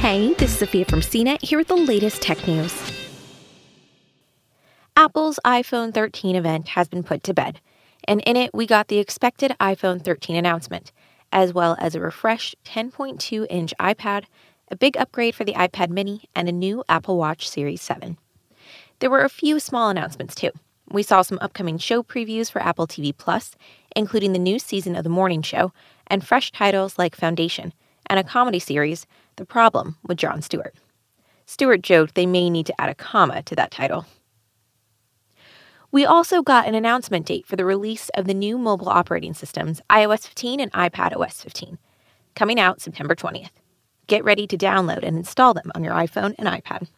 Hey, this is Sophia from CNET here with the latest tech news. Apple's iPhone 13 event has been put to bed, and in it we got the expected iPhone 13 announcement, as well as a refreshed 10.2 inch iPad, a big upgrade for the iPad mini, and a new Apple Watch Series 7. There were a few small announcements too. We saw some upcoming show previews for Apple TV Plus, including the new season of The Morning Show, and fresh titles like Foundation, and a comedy series, The Problem with Jon Stewart. Stewart joked they may need to add a comma to that title. We also got an announcement date for the release of the new mobile operating systems, iOS 15 and iPad OS 15, coming out September 20th. Get ready to download and install them on your iPhone and iPad.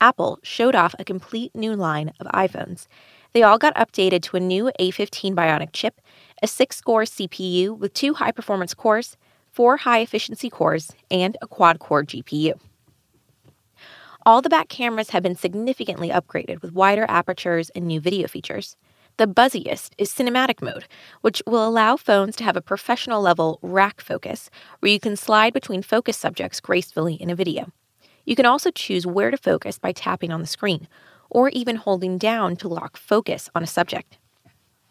Apple showed off a complete new line of iPhones. They all got updated to a new A15 Bionic chip, a 6 core CPU with two high performance cores, four high efficiency cores, and a quad core GPU. All the back cameras have been significantly upgraded with wider apertures and new video features. The buzziest is cinematic mode, which will allow phones to have a professional level rack focus where you can slide between focus subjects gracefully in a video. You can also choose where to focus by tapping on the screen, or even holding down to lock focus on a subject.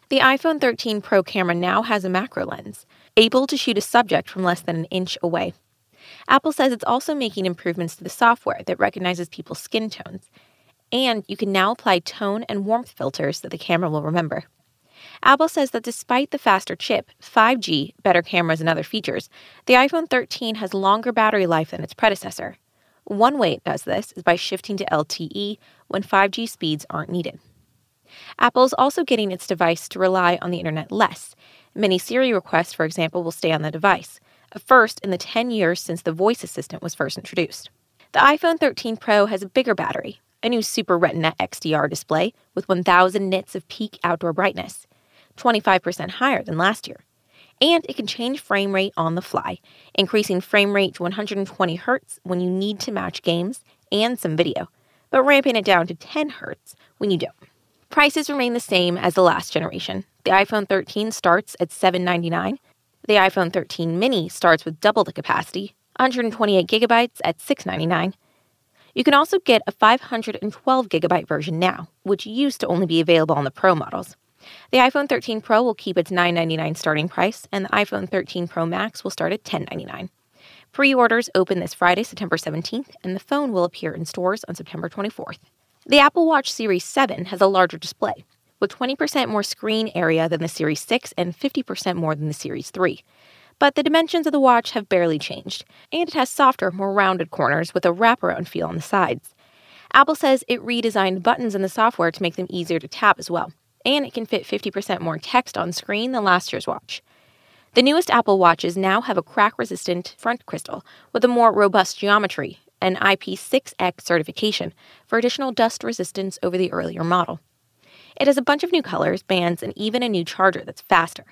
The iPhone 13 Pro camera now has a macro lens, able to shoot a subject from less than an inch away. Apple says it's also making improvements to the software that recognizes people's skin tones, and you can now apply tone and warmth filters that the camera will remember. Apple says that despite the faster chip, 5G, better cameras, and other features, the iPhone 13 has longer battery life than its predecessor. One way it does this is by shifting to LTE when 5G speeds aren't needed. Apple is also getting its device to rely on the internet less. Many Siri requests, for example, will stay on the device, a first in the 10 years since the voice assistant was first introduced. The iPhone 13 Pro has a bigger battery, a new Super Retina XDR display with 1000 nits of peak outdoor brightness, 25% higher than last year. And it can change frame rate on the fly, increasing frame rate to 120 Hz when you need to match games and some video, but ramping it down to 10 Hz when you don't. Prices remain the same as the last generation. The iPhone 13 starts at 799 the iPhone 13 mini starts with double the capacity, 128 gigabytes at 699. You can also get a 512 gigabyte version now, which used to only be available on the Pro models. The iPhone 13 Pro will keep its 999 starting price, and the iPhone 13 Pro Max will start at 1099. Pre orders open this Friday, September 17th, and the phone will appear in stores on September 24th. The Apple Watch Series 7 has a larger display, with 20% more screen area than the Series 6 and 50% more than the Series 3. But the dimensions of the watch have barely changed, and it has softer, more rounded corners with a wraparound feel on the sides. Apple says it redesigned buttons in the software to make them easier to tap as well, and it can fit 50% more text on screen than last year's watch. The newest Apple Watches now have a crack resistant front crystal with a more robust geometry and IP6X certification for additional dust resistance over the earlier model. It has a bunch of new colors, bands, and even a new charger that's faster.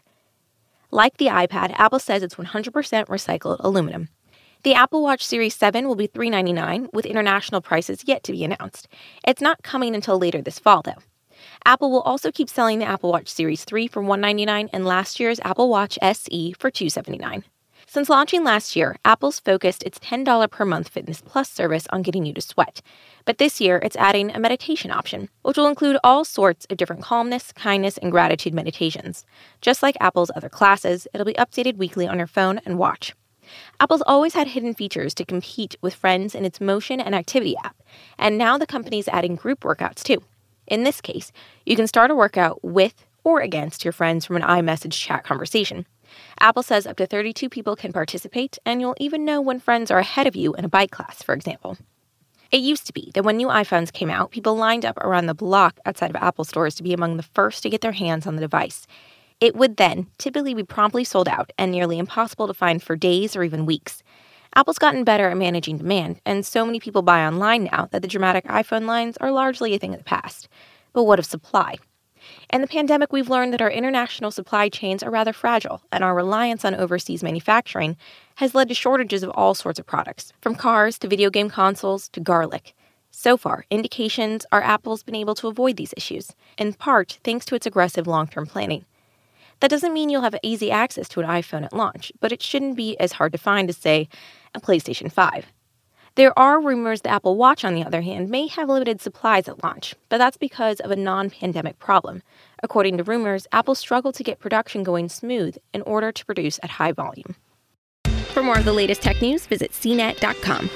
Like the iPad, Apple says it's 100% recycled aluminum. The Apple Watch Series 7 will be 399, with international prices yet to be announced. It's not coming until later this fall, though. Apple will also keep selling the Apple Watch Series 3 for 199 and last year's Apple Watch SE for $279. Since launching last year, Apple's focused its $10 per month Fitness Plus service on getting you to sweat. But this year, it's adding a meditation option, which will include all sorts of different calmness, kindness, and gratitude meditations. Just like Apple's other classes, it'll be updated weekly on your phone and watch. Apple's always had hidden features to compete with friends in its motion and activity app, and now the company's adding group workouts too. In this case, you can start a workout with or against your friends from an iMessage chat conversation. Apple says up to 32 people can participate, and you'll even know when friends are ahead of you in a bike class, for example. It used to be that when new iPhones came out, people lined up around the block outside of Apple stores to be among the first to get their hands on the device. It would then typically be promptly sold out and nearly impossible to find for days or even weeks. Apple's gotten better at managing demand, and so many people buy online now that the dramatic iPhone lines are largely a thing of the past. But what of supply? In the pandemic, we've learned that our international supply chains are rather fragile, and our reliance on overseas manufacturing has led to shortages of all sorts of products, from cars to video game consoles to garlic. So far, indications are Apple's been able to avoid these issues, in part thanks to its aggressive long term planning. That doesn't mean you'll have easy access to an iPhone at launch, but it shouldn't be as hard to find as, say, a PlayStation 5. There are rumors the Apple Watch, on the other hand, may have limited supplies at launch, but that's because of a non pandemic problem. According to rumors, Apple struggled to get production going smooth in order to produce at high volume. For more of the latest tech news, visit cnet.com.